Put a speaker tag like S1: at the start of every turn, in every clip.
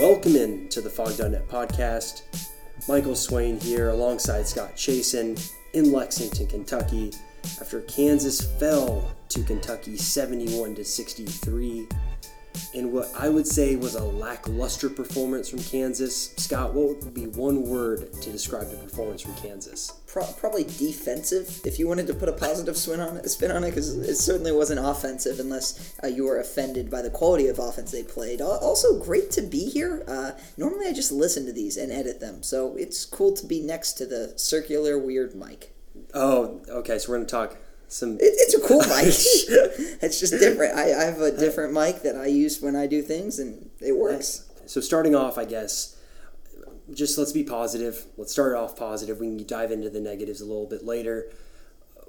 S1: Welcome in to the Phog.net podcast. Michael Swain here alongside Scott Chasen in Lexington, Kentucky, after Kansas fell to Kentucky 71 to 63 in what I would say was a lackluster performance from Kansas. Scott, what would be one word to describe the performance from Kansas?
S2: Pro- probably defensive, if you wanted to put a positive spin on it, spin on it, because it certainly wasn't offensive unless uh, you were offended by the quality of offense they played. Also, great to be here. Uh, normally, I just listen to these and edit them, so it's cool to be next to the circular weird mic.
S1: Oh, okay. So we're gonna talk some.
S2: It, it's a cool mic. it's just different. I, I have a different mic that I use when I do things, and it works.
S1: So starting off, I guess, just let's be positive. Let's start off positive. We can dive into the negatives a little bit later.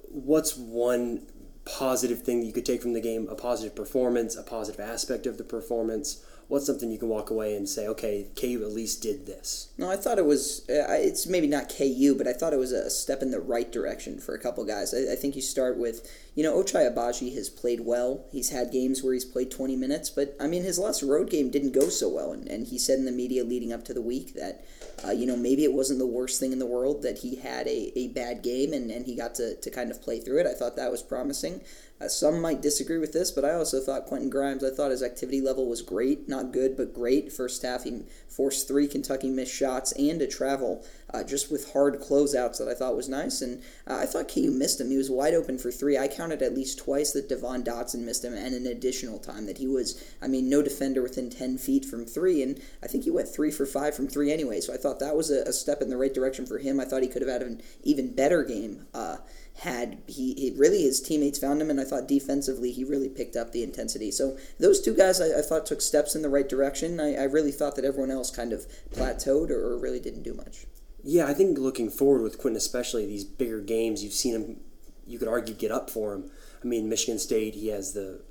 S1: What's one positive thing that you could take from the game? A positive performance, a positive aspect of the performance, what's something you can walk away and say, okay, KU at least did this?
S2: No, I thought it was. Uh, it's maybe not KU, but I thought it was a step in the right direction for a couple guys. I, I think you start with, you know, Ochai Agbaji has played well. He's had games where he's played 20 minutes, but I mean, his last road game didn't go so well, and, and he said in the media leading up to the week that. Uh, you know, maybe it wasn't the worst thing in the world that he had a, a bad game and, and he got to, to kind of play through it. I thought that was promising. Uh, some might disagree with this, but I also thought Quentin Grimes, I thought his activity level was great. Not good, but great. First half, he forced three Kentucky missed shots and a travel uh, just with hard closeouts that I thought was nice. And uh, I thought KU missed him. He was wide open for three. I counted at least twice that Devon Dotson missed him, and an additional time that he was, I mean, no defender within 10 feet from three. And I think he went three for five from three anyway. So I thought that was a, a step in the right direction for him. I thought he could have had an even better game. Uh, had he, he, really his teammates found him and i thought defensively he really picked up the intensity so those two guys i, I thought took steps in the right direction I, I, really thought that everyone else kind of plateaued or, or, really didn't do much
S1: yeah i think looking forward with quentin especially these bigger games you've seen him you could argue get up for him i mean michigan state he has the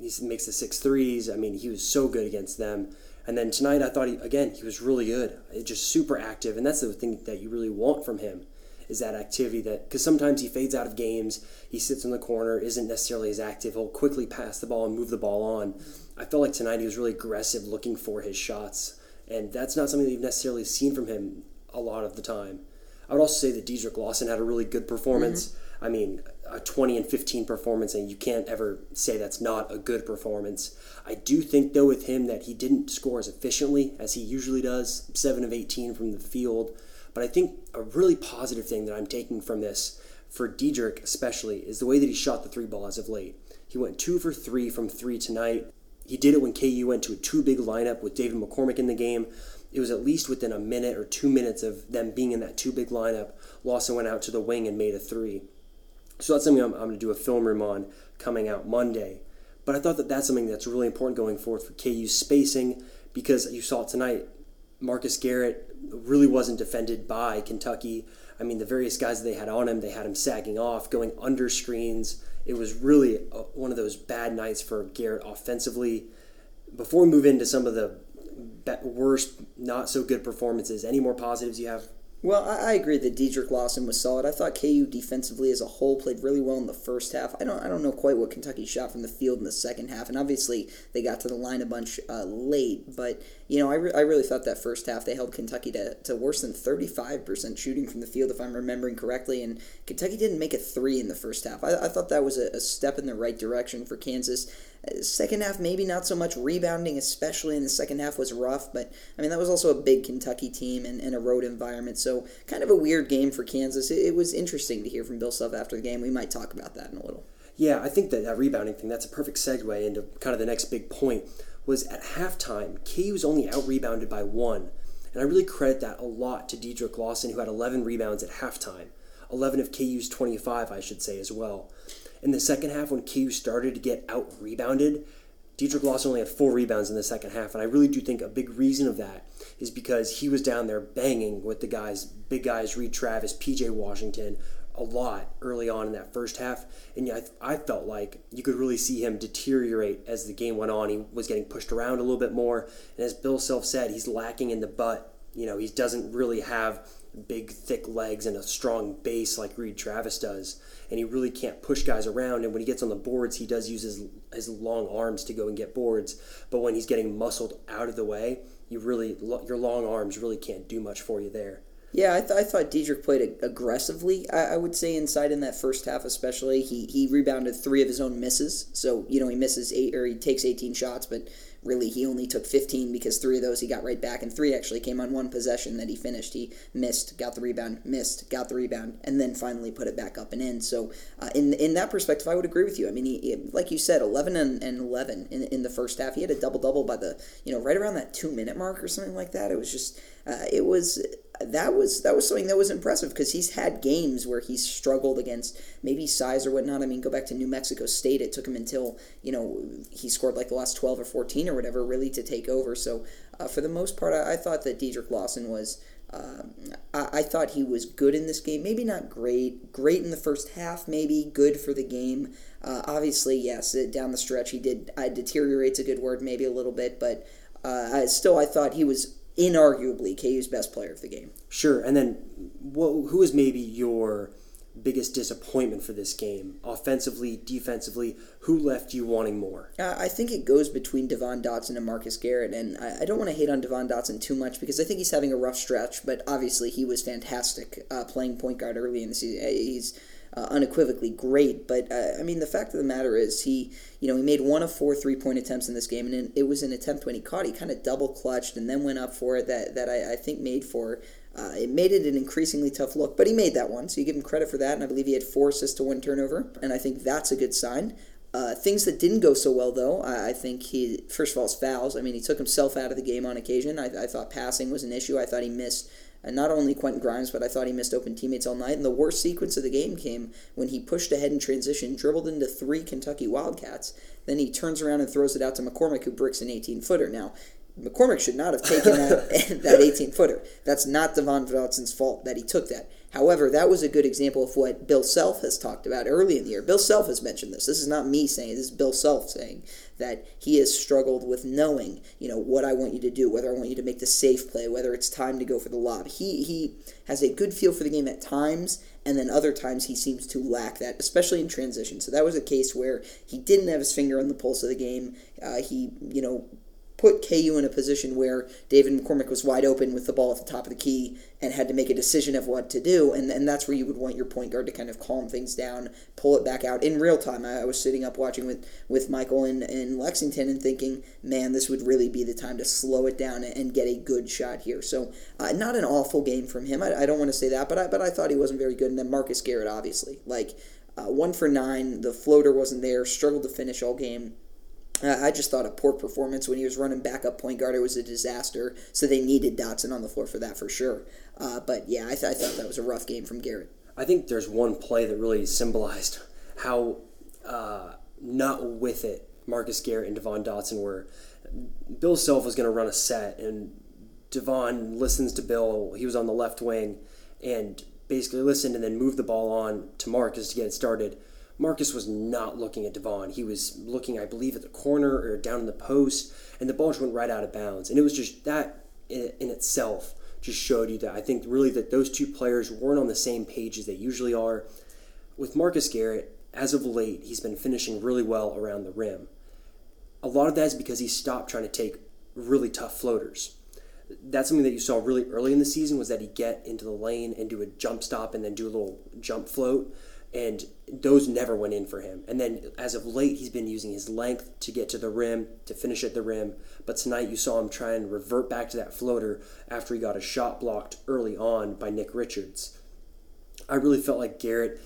S1: he makes the six threes i mean he was so good against them and then tonight i thought he again he was really good just super active and that's the thing that you really want from him is that activity that because sometimes he fades out of games, he sits in the corner, isn't necessarily as active. He'll quickly pass the ball and move the ball on. I felt like tonight he was really aggressive, looking for his shots, and that's not something that you've necessarily seen from him a lot of the time. I would also say that Dedric Lawson had a really good performance. Mm-hmm. I mean, a 20 and 15 performance, and you can't ever say that's not a good performance. I do think, though, with him that he didn't score as efficiently as he usually does 7 of 18 from the field. But I think a really positive thing that I'm taking from this, for Dedric especially, is the way that he shot the three ball as of late. He went two for three from three tonight. He did it when KU went to a two big lineup with David McCormick in the game. It was at least within a minute or two minutes of them being in that two big lineup. Lawson went out to the wing and made a three. So that's something I'm, I'm going to do a film room on coming out Monday. But I thought that that's something that's really important going forward for KU spacing because you saw it tonight. Marcus Garrett really wasn't defended by Kentucky. I mean, the various guys that they had on him, they had him sagging off, going under screens. It was really a, one of those bad nights for Garrett offensively. Before we move into some of the worst, not so good performances, any more positives you have
S2: well, I, agree that Dedric Lawson was solid. I thought KU defensively as a whole played really well in the first half. I don't I don't know quite what Kentucky shot from the field in the second half, and obviously they got to the line a bunch uh, late. But you know, I, re- I really thought that first half they held Kentucky to, to worse than thirty five percent shooting from the field, if I'm remembering correctly. And Kentucky didn't make a three in the first half. I, I thought that was a, a step in the right direction for Kansas. Second half, maybe not so much rebounding, especially in the second half, was rough. But I mean, that was also a big Kentucky team and, and a road environment. So kind of a weird game for Kansas. It, it, was interesting to hear from Bill Self after the game. We might talk about that in a little.
S1: Yeah, I think that that rebounding thing that's a perfect segue into kind of the next big point. Was at halftime, KU was only out rebounded by one, and I really credit that a lot to Dedric Lawson, who had 11 rebounds at halftime. 11 of KU's 25, I should say, as well. In the second half, when KU started to get out rebounded, Dedric Lawson only had four rebounds in the second half, and I really do think a big reason of that is because he was down there banging with the guys, big guys, Reid Travis, PJ Washington, a lot early on in that first half, and I, I felt like you could really see him deteriorate as the game went on. He was getting pushed around a little bit more, and as Bill Self said, he's lacking in the butt. You know, he doesn't really have big, thick legs and a strong base like Reid Travis does. And he really can't push guys around. And when he gets on the boards, he does use his, his long arms to go and get boards. But when he's getting muscled out of the way, you really your long arms really can't do much for you there.
S2: Yeah, I, th- I thought Dedric played aggressively. I-, I, would say inside in that first half, especially he he rebounded three of his own misses. So you know he misses eight or he takes eighteen shots, but really he only took 15 because three of those he got right back and three actually came on one possession that he finished. He missed got the rebound missed got the rebound and then finally put it back up and in. So uh, in in that perspective i would agree with you. I mean he, he like you said 11 and, and 11 in, in the first half. He had a double double by the you know right around that two minute mark or something like that. It was just uh, it was that was that was something that was impressive because he's had games where he's struggled against maybe size or whatnot. I mean, go back to New Mexico State; it took him until you know he scored like the last twelve or fourteen or whatever really to take over. So uh, for the most part, I, I, thought that Dedric Lawson was. Um, I, I, thought he was good in this game. Maybe not great. Great in the first half. Maybe good for the game. Uh, obviously, yes, down the stretch he did. I deteriorate's a good word, maybe a little bit, but uh, I, still I thought he was inarguably KU's best player of the game.
S1: Sure, and then what, who is maybe your biggest disappointment for this game, offensively, defensively? Who left you wanting more?
S2: Uh, I think it goes between Devon Dotson and Marcus Garrett, and I, I don't want to hate on Devon Dotson too much because I think he's having a rough stretch, but obviously he was fantastic uh, playing point guard early in the season. He's uh, unequivocally great. But uh, I mean, the fact of the matter is, he you know he made one of four three point attempts in this game, and it was an attempt when he caught, he kind of double clutched and then went up for it. That that I, I think made for. Uh, it made it an increasingly tough look, but he made that one, so you give him credit for that. And I believe he had four assists to one turnover, and I think that's a good sign. Uh, things that didn't go so well, though, I, I, think he, first of all, his fouls. I mean, he took himself out of the game on occasion. I, I thought passing was an issue. I thought he missed and not only Quentin Grimes, but I thought he missed open teammates all night. And the worst sequence of the game came when he pushed ahead in transition, dribbled into three Kentucky Wildcats. Then he turns around and throws it out to McCormick, who bricks an 18 footer. Now, McCormick should not have taken that that 18 footer. That's not Devon Dotson's fault that he took that. However, that was a good example of what Bill Self has talked about early in the year. Bill Self has mentioned this. This is not me saying this is Bill Self saying that he has struggled with knowing, you know, what I want you to do, whether I want you to make the safe play, whether it's time to go for the lob. He he has a good feel for the game at times, and then other times he seems to lack that, especially in transition. So that was a case where he didn't have his finger on the pulse of the game. Uh, he, you know, put KU in a position where David McCormick was wide open with the ball at the top of the key and had to make a decision of what to do. And, and that's where you would want your point guard to kind of calm things down, pull it back out in real time. I, I was sitting up watching with, with Michael in, in Lexington and thinking, man, this would really be the time to slow it down and get a good shot here. So, uh, not an awful game from him. I, I don't want to say that, but I, but I thought he wasn't very good. And then Marcus Garrett, obviously. Like, uh, one for nine, the floater wasn't there, struggled to finish all game. I just thought a poor performance when he was running backup point guard. It was a disaster. So they needed Dotson on the floor for that for sure. Uh, but yeah, I, th- I, thought that was a rough game from Garrett.
S1: I think there's one play that really symbolized how uh, not with it Marcus Garrett and Devon Dotson were. Bill Self was going to run a set, and Devon listens to Bill. He was on the left wing, and basically listened and then moved the ball on to Marcus to get it started Marcus was not looking at Devon. He was looking, I believe, at the corner or down in the post, and the ball just went right out of bounds. And it was just that in, itself just showed you that I think really that those two players weren't on the same page as they usually are. With Marcus Garrett, as of late, he's been finishing really well around the rim. A lot of that is because he stopped trying to take really tough floaters. That's something that you saw really early in the season was that he get into the lane and do a jump stop and then do a little jump float and those never went in for him. And then as of late, he's been using his length to get to the rim, to finish at the rim. But tonight, you saw him try and revert back to that floater after he got a shot blocked early on by Nick Richards. I really felt like Garrett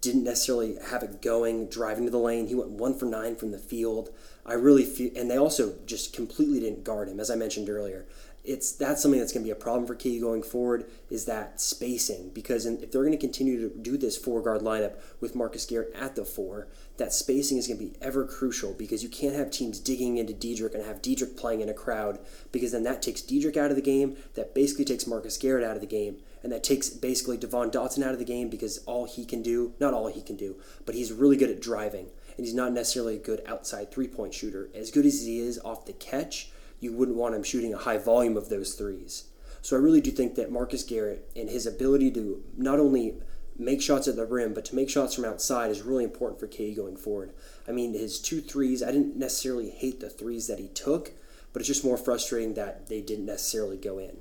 S1: didn't necessarily have it going, driving to the lane. He went one for nine from the field. I really feel, and they also just completely didn't guard him, as I mentioned earlier it's that's something that's going to be a problem for KU going forward is that spacing because if they're going to continue to do this four guard lineup with Marcus Garrett at the four, that spacing is going to be ever crucial because you can't have teams digging into Dedric and have Dedric playing in a crowd because then that takes Dedric out of the game, that basically takes Marcus Garrett out of the game, and that takes basically Devon Dotson out of the game because all he can do, not all he can do, but he's really good at driving and he's not necessarily a good outside three point shooter. As good as he is off the catch, you wouldn't want him shooting a high volume of those threes. So I really do think that Marcus Garrett and his ability to not only make shots at the rim, but to make shots from outside is really important for KU going forward. I mean, his two threes, I didn't necessarily hate the threes that he took, but it's just more frustrating that they didn't necessarily go in.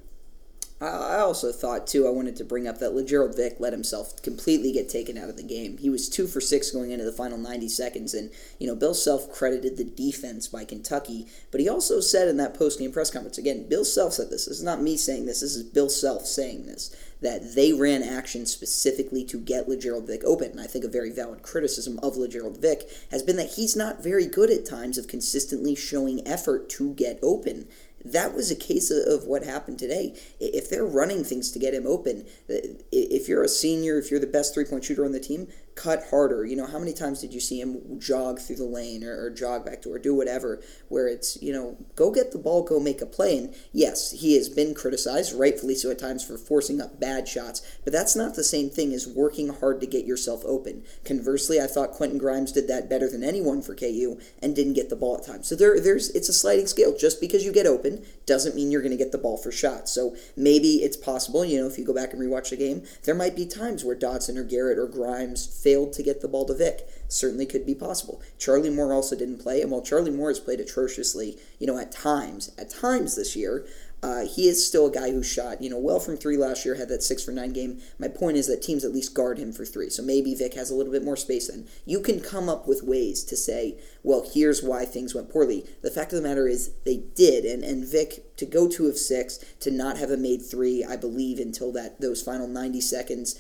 S2: I also thought too. I wanted to bring up that Lagerald Vick let himself completely get taken out of the game. He was two for six going into the final 90 seconds, and you know Bill Self credited the defense by Kentucky, but he also said in that post game press conference again. Bill Self said this. This is not me saying this. This is Bill Self saying this that they ran action specifically to get Lagerald Vick open. And I think a very valid criticism of Lagerald Vick has been that he's not very good at times of consistently showing effort to get open that was a case of what happened today. If they're running things to get him open, if you're a senior, if you're the best three point shooter on the team, cut harder. You know, how many times did you see him jog through the lane or, or, jog back to or do whatever where it's, you know, go get the ball, go make a play. And yes, he has been criticized, rightfully so at times, for forcing up bad shots, but that's not the same thing as working hard to get yourself open. Conversely, I thought Quentin Grimes did that better than anyone for KU and didn't get the ball at times. So there, there's it's a sliding scale. Just because you get open doesn't mean you're going to get the ball for shots. So maybe it's possible, you know, if you go back and rewatch the game, there might be times where Dotson or Garrett or Grimes failed to get the ball to Vick. Certainly could be possible. Charlie Moore also didn't play, and while Charlie Moore has played atrociously, you know, at times, at times this year, uh, he is still a guy who shot, you know, well from three last year, had that six for nine game. My point is that teams at least guard him for three. So maybe Vick has a little bit more space then. You can come up with ways to say, well, here's why things went poorly. The fact of the matter is they did, and, and Vick to go two of six, to not have a made three, I believe, until that those final 90 seconds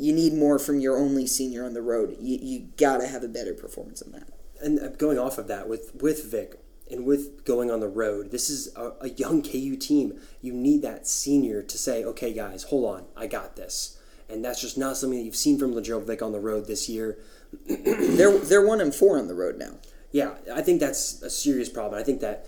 S2: you need more from your only senior on the road. You, you got to have a better performance than that.
S1: And uh, going off of that, with, with Vick and with going on the road, this is a, a young KU team. You need that senior to say, okay, guys, hold on, I got this. And that's just not something that you've seen from Lagerald Vick on the road this year.
S2: they're they're one and four on the road now.
S1: Yeah, I think that's a serious problem. I think that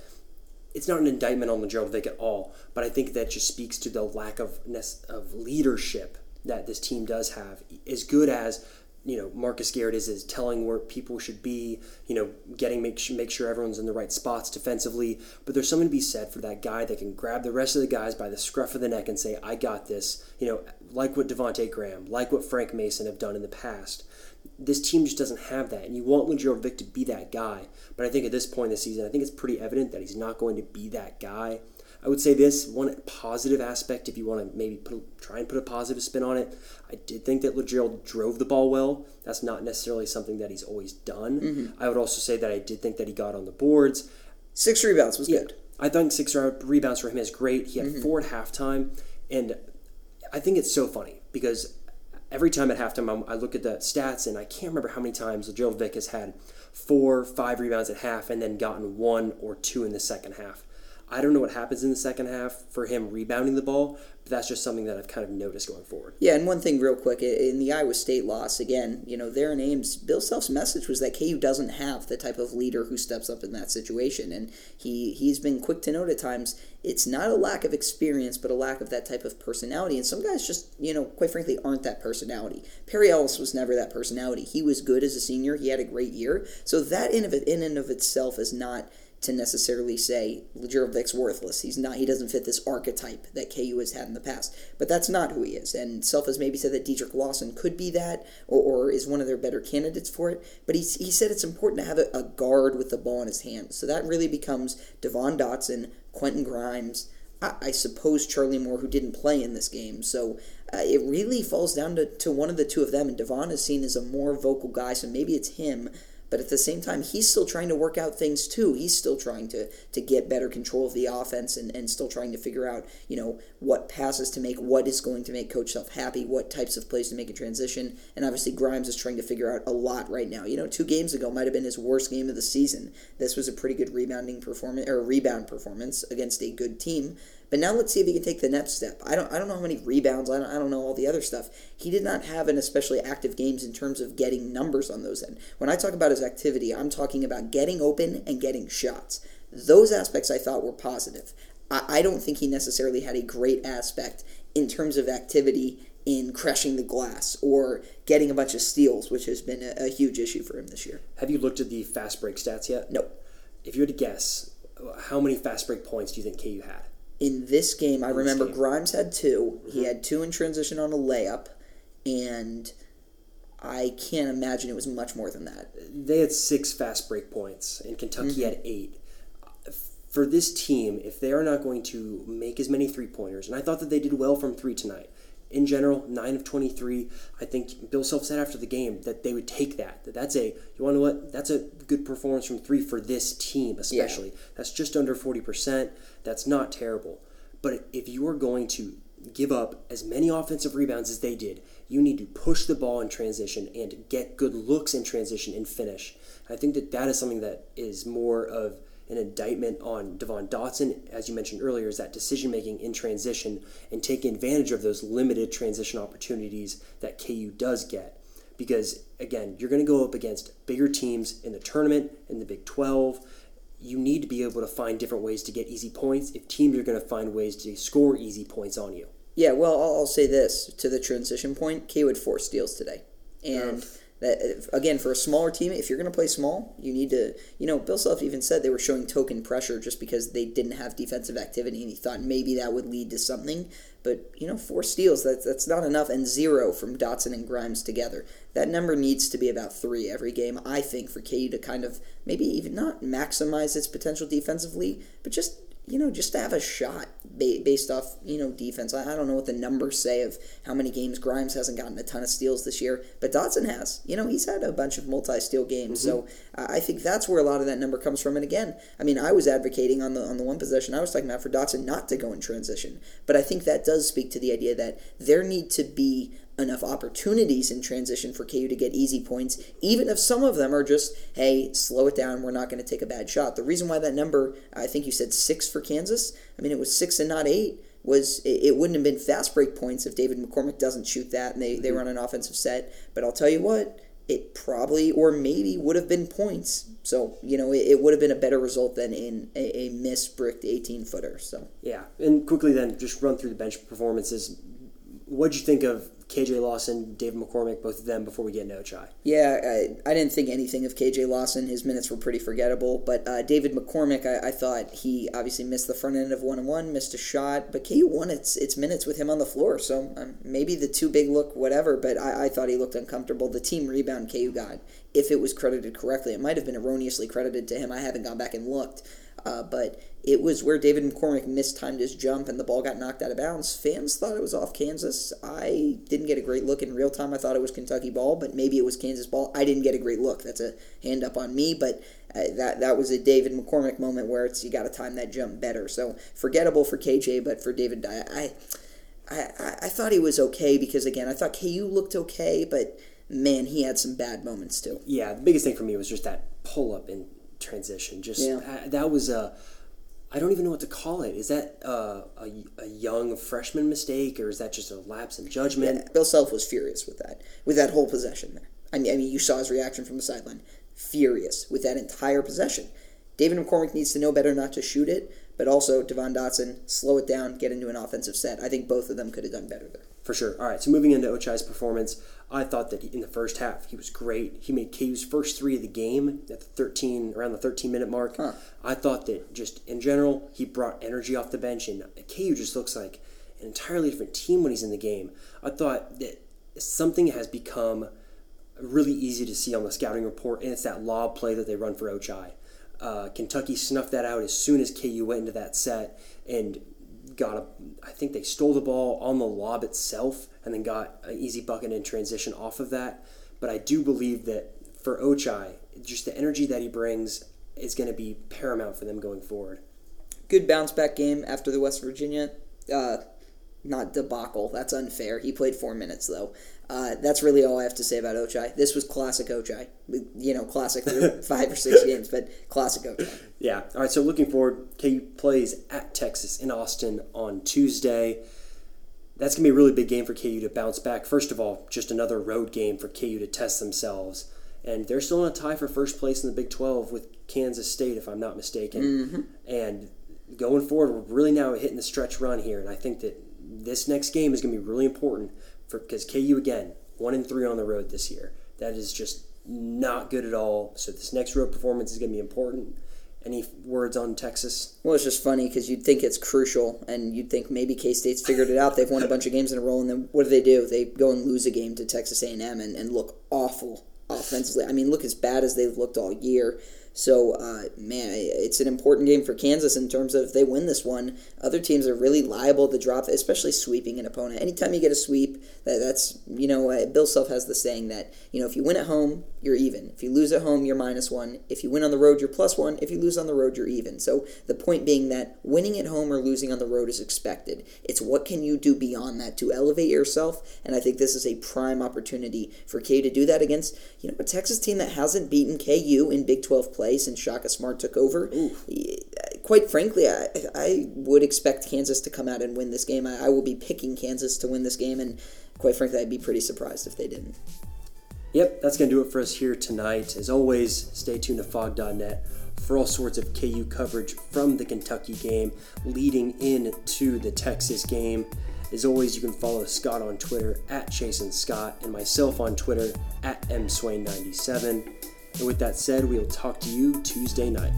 S1: it's not an indictment on Lagerald Vick at all, but I think that just speaks to the lack of of leadership that this team does have. As good as you know Marcus Garrett is is telling where people should be, you know, getting make make sure everyone's in the right spots defensively. But there's something to be said for that guy that can grab the rest of the guys by the scruff of the neck and say, "I got this." You know, like what Devonte Graham, like what Frank Mason have done in the past. This team just doesn't have that, and you want Lagerald Vick to be that guy. But I think at this point in the season, I think it's pretty evident that he's not going to be that guy. I would say this one positive aspect, if you want to maybe put, try and put a positive spin on it, I did think that Lagerald drove the ball well. That's not necessarily something that he's always done. Mm-hmm. I would also say that I did think that he got on the boards.
S2: Six rebounds was yeah, good.
S1: I think six rebounds for him is great. He had mm-hmm. four at halftime, and I think it's so funny because every time at halftime I look at the stats and I can't remember how many times Lagerald Vick has had four, five rebounds at half and then gotten one or two in the second half. I don't know what happens in the second half for him rebounding the ball, but that's just something that I've kind of noticed going forward.
S2: Yeah, and one thing real quick in the Iowa State loss, again, you know, their names, Bill Self's message was that KU doesn't have the type of leader who steps up in that situation. And he, he's been quick to note at times it's not a lack of experience, but a lack of that type of personality. And some guys just, you know, quite frankly, aren't that personality. Perry Ellis was never that personality. He was good as a senior, he had a great year. So that in, of in and of itself is not to necessarily say Lagerald Vick's worthless. He's not. He doesn't fit this archetype that KU has had in the past. But that's not who he is. And Self has maybe said that Dedric Lawson could be that, or, or is one of their better candidates for it. But he, he said it's important to have a, a guard with the ball in his hands. So that really becomes Devon Dotson, Quentin Grimes. I, I suppose Charlie Moore, who didn't play in this game. So uh, it really falls down to, to one of the two of them. And Devon is seen as a more vocal guy, so maybe it's him but at the same time, he's still trying to work out things too. He's still trying to to get better control of the offense and, and still trying to figure out, you know, what passes to make, what is going to make Coach Self happy, what types of plays to make a transition. And obviously Grimes is trying to figure out a lot right now. You know, two games ago might have been his worst game of the season. This was a pretty good rebounding performance or rebound performance against a good team. But now let's see if he can take the next step. I don't, I don't know how many rebounds. I don't, I don't know all the other stuff. He did not have an especially active games in terms of getting numbers on those end. When I talk about his activity, I'm talking about getting open and getting shots. Those aspects I thought were positive. I, I don't think he necessarily had a great aspect in terms of activity in crushing the glass or getting a bunch of steals, which has been a, a, huge issue for him this year.
S1: Have you looked at the fast break stats yet?
S2: Nope.
S1: If you were to guess, how many fast break points do you think KU had?
S2: In this game, I remember
S1: game.
S2: Grimes had 2
S1: Mm-hmm.
S2: He had two in transition on a layup, and I can't imagine it was much more than that.
S1: They had six fast break points, and Kentucky
S2: Mm-hmm.
S1: had eight. For this team, if they are not going to make as many three pointers, and I thought that they did well from three tonight. In general, nine of twenty-three. I think Bill Self said after the game that they would take that. That that's a you want to what? That's a good performance from three for this team, especially. That's just under forty percent. That's not terrible. But if you are going to give up as many offensive rebounds as they did, you need to push the ball in transition and get good looks in transition and finish. I think that that is something that is more of an indictment on Devon Dotson, as you mentioned earlier, is that decision making in transition and taking advantage of those limited transition opportunities that KU does get. Because again, you're going to go up against bigger teams in the tournament, in the Big 12 you need to be able to find different ways to get easy points. If teams are going to find ways to score easy points on you.
S2: Yeah, well, I'll, I'll say this. To the transition point: K would four steals today, and that again for a smaller team, if you're going to play small, you need to. You know, Bill Self even said they were showing token pressure just because they didn't have defensive activity, and he thought maybe that would lead to something. But you know, four steals that's that's not enough, and zero from Dotson and Grimes together. That number needs to be about three every game, I think, for KU to kind of maybe even not maximize its potential defensively, but just you know, just to have a shot based off, you know, defense. I, don't know what the numbers say of how many games Grimes hasn't gotten a ton of steals this year, but Dotson has. You know, he's had a bunch of multi-steal games, so uh, I think that's where a lot of that number comes from. And again, I mean, I was advocating on the on the one possession I was talking about for Dotson not to go in transition, but I think that does speak to the idea that there need to be enough opportunities in transition for KU to get easy points, even if some of them are just, hey, slow it down, we're not going to take a bad shot. The reason why that number, I think you said six for Kansas, I mean, it was six and not eight, was it, it wouldn't have been fast break points if David McCormick doesn't shoot that and they, they mm-hmm. run an offensive set. But I'll tell you what, it probably or maybe would have been points. So, you know, it, it would have been a better result than in a, a missed bricked 18 footer. So,
S1: Yeah, and quickly then just run through the bench performances. What'd you think of KJ Lawson, David McCormick, both of them before we get into Ochai?
S2: Yeah, I, I didn't think anything of KJ Lawson. His minutes were pretty forgettable. But uh, David McCormick, I, I thought he obviously missed the front end of one and one, missed a shot. But KU won its its minutes with him on the floor. So um, maybe the two big look, whatever. But I, I thought he looked uncomfortable. The team rebound KU got, if it was credited correctly, it might have been erroneously credited to him. I haven't gone back and looked. Uh, but it was where David McCormick mistimed his jump and the ball got knocked out of bounds. Fans thought it was off Kansas. I didn't get a great look in real time. I thought it was Kentucky ball, but maybe it was Kansas ball. I didn't get a great look. That's a hand up on me, but uh, that that was a David McCormick moment where it's you got to time that jump better. So forgettable for KJ, but for David, I, I I thought he was okay because again I thought KU looked okay, but man, he had some bad moments too.
S1: Yeah, the biggest thing for me was just that pull up in transition. Just
S2: Yeah.
S1: uh, that was a. I don't even know what to call it. Is that uh, a, a young freshman mistake, or is that just a lapse in judgment?
S2: Bill Self was furious with that, with that whole possession there. I mean, I mean, you saw his reaction from the sideline. Furious with that entire possession. David McCormick needs to know better not to shoot it, but also Devon Dotson, slow it down, get into an offensive set. I think both of them could have done better there.
S1: For sure. All right, so moving into Ochai's performance, I thought that in the first half he was great. He made KU's first three of the game at the 13, around the 13 minute mark.
S2: Huh.
S1: I thought that just in general, he brought energy off the bench, and KU just looks like an entirely different team when he's in the game. I thought that something has become really easy to see on the scouting report, and it's that lob play that they run for Ochai. Uh, Kentucky snuffed that out as soon as KU went into that set and got a. I think they stole the ball on the lob itself and then got an easy bucket in transition off of that. But I do believe that for Ochai, just the energy that he brings is going to be paramount for them going forward.
S2: Good bounce back game after the West Virginia. Uh, not debacle. That's unfair. He played four minutes though. Uh, that's really all I have to say about Ochai. This was classic Ochai. You know, classic five or six games, but classic Ochai.
S1: Yeah. All right. So looking forward, KU plays at Texas in Austin on Tuesday. That's gonna be a really big game for KU to bounce back. First of all, just another road game for KU to test themselves, and they're still in a tie for first place in the Big Twelve with Kansas State, if I'm not mistaken. And going forward, we're really now hitting the stretch run here, and I think that this next game is gonna be really important for because KU again one and three on the road this year. That is just not good at all. So this next road performance is gonna be important Any words on Texas?
S2: Well, it's just funny because you'd think it's crucial, and you'd think maybe K State's figured it out. They've won a bunch of games in a row, and then what do they do? They go and lose a game to Texas A&M and, and look awful offensively. I mean, look as bad as they've looked all year. So, uh, man, it's an important game for Kansas in terms of if they win this one, other teams are really liable to drop, especially sweeping an opponent. Anytime you get a sweep, that, that's, you know, uh, Bill Self has the saying that, you know, if you win at home, you're even. If you lose at home, you're minus one. If you win on the road, you're plus one. If you lose on the road, you're even. So the point being that winning at home or losing on the road is expected. It's what can you do beyond that to elevate yourself, and I think this is a prime opportunity for K to do that against, you know, a Texas team that hasn't beaten KU in Big 12 play since Shaka Smart took over. Ooh. Quite frankly, I, I would expect Kansas to come out and win this game. I, I will be picking Kansas to win this game, and quite frankly, I'd be pretty surprised if they didn't.
S1: Yep, that's going to do it for us here tonight. As always, stay tuned to phog.net for all sorts of KU coverage from the Kentucky game leading into the Texas game. As always, you can follow Scott on Twitter at Chasen Scott and myself on Twitter at mswain97. And with that said, we'll talk to you Tuesday night.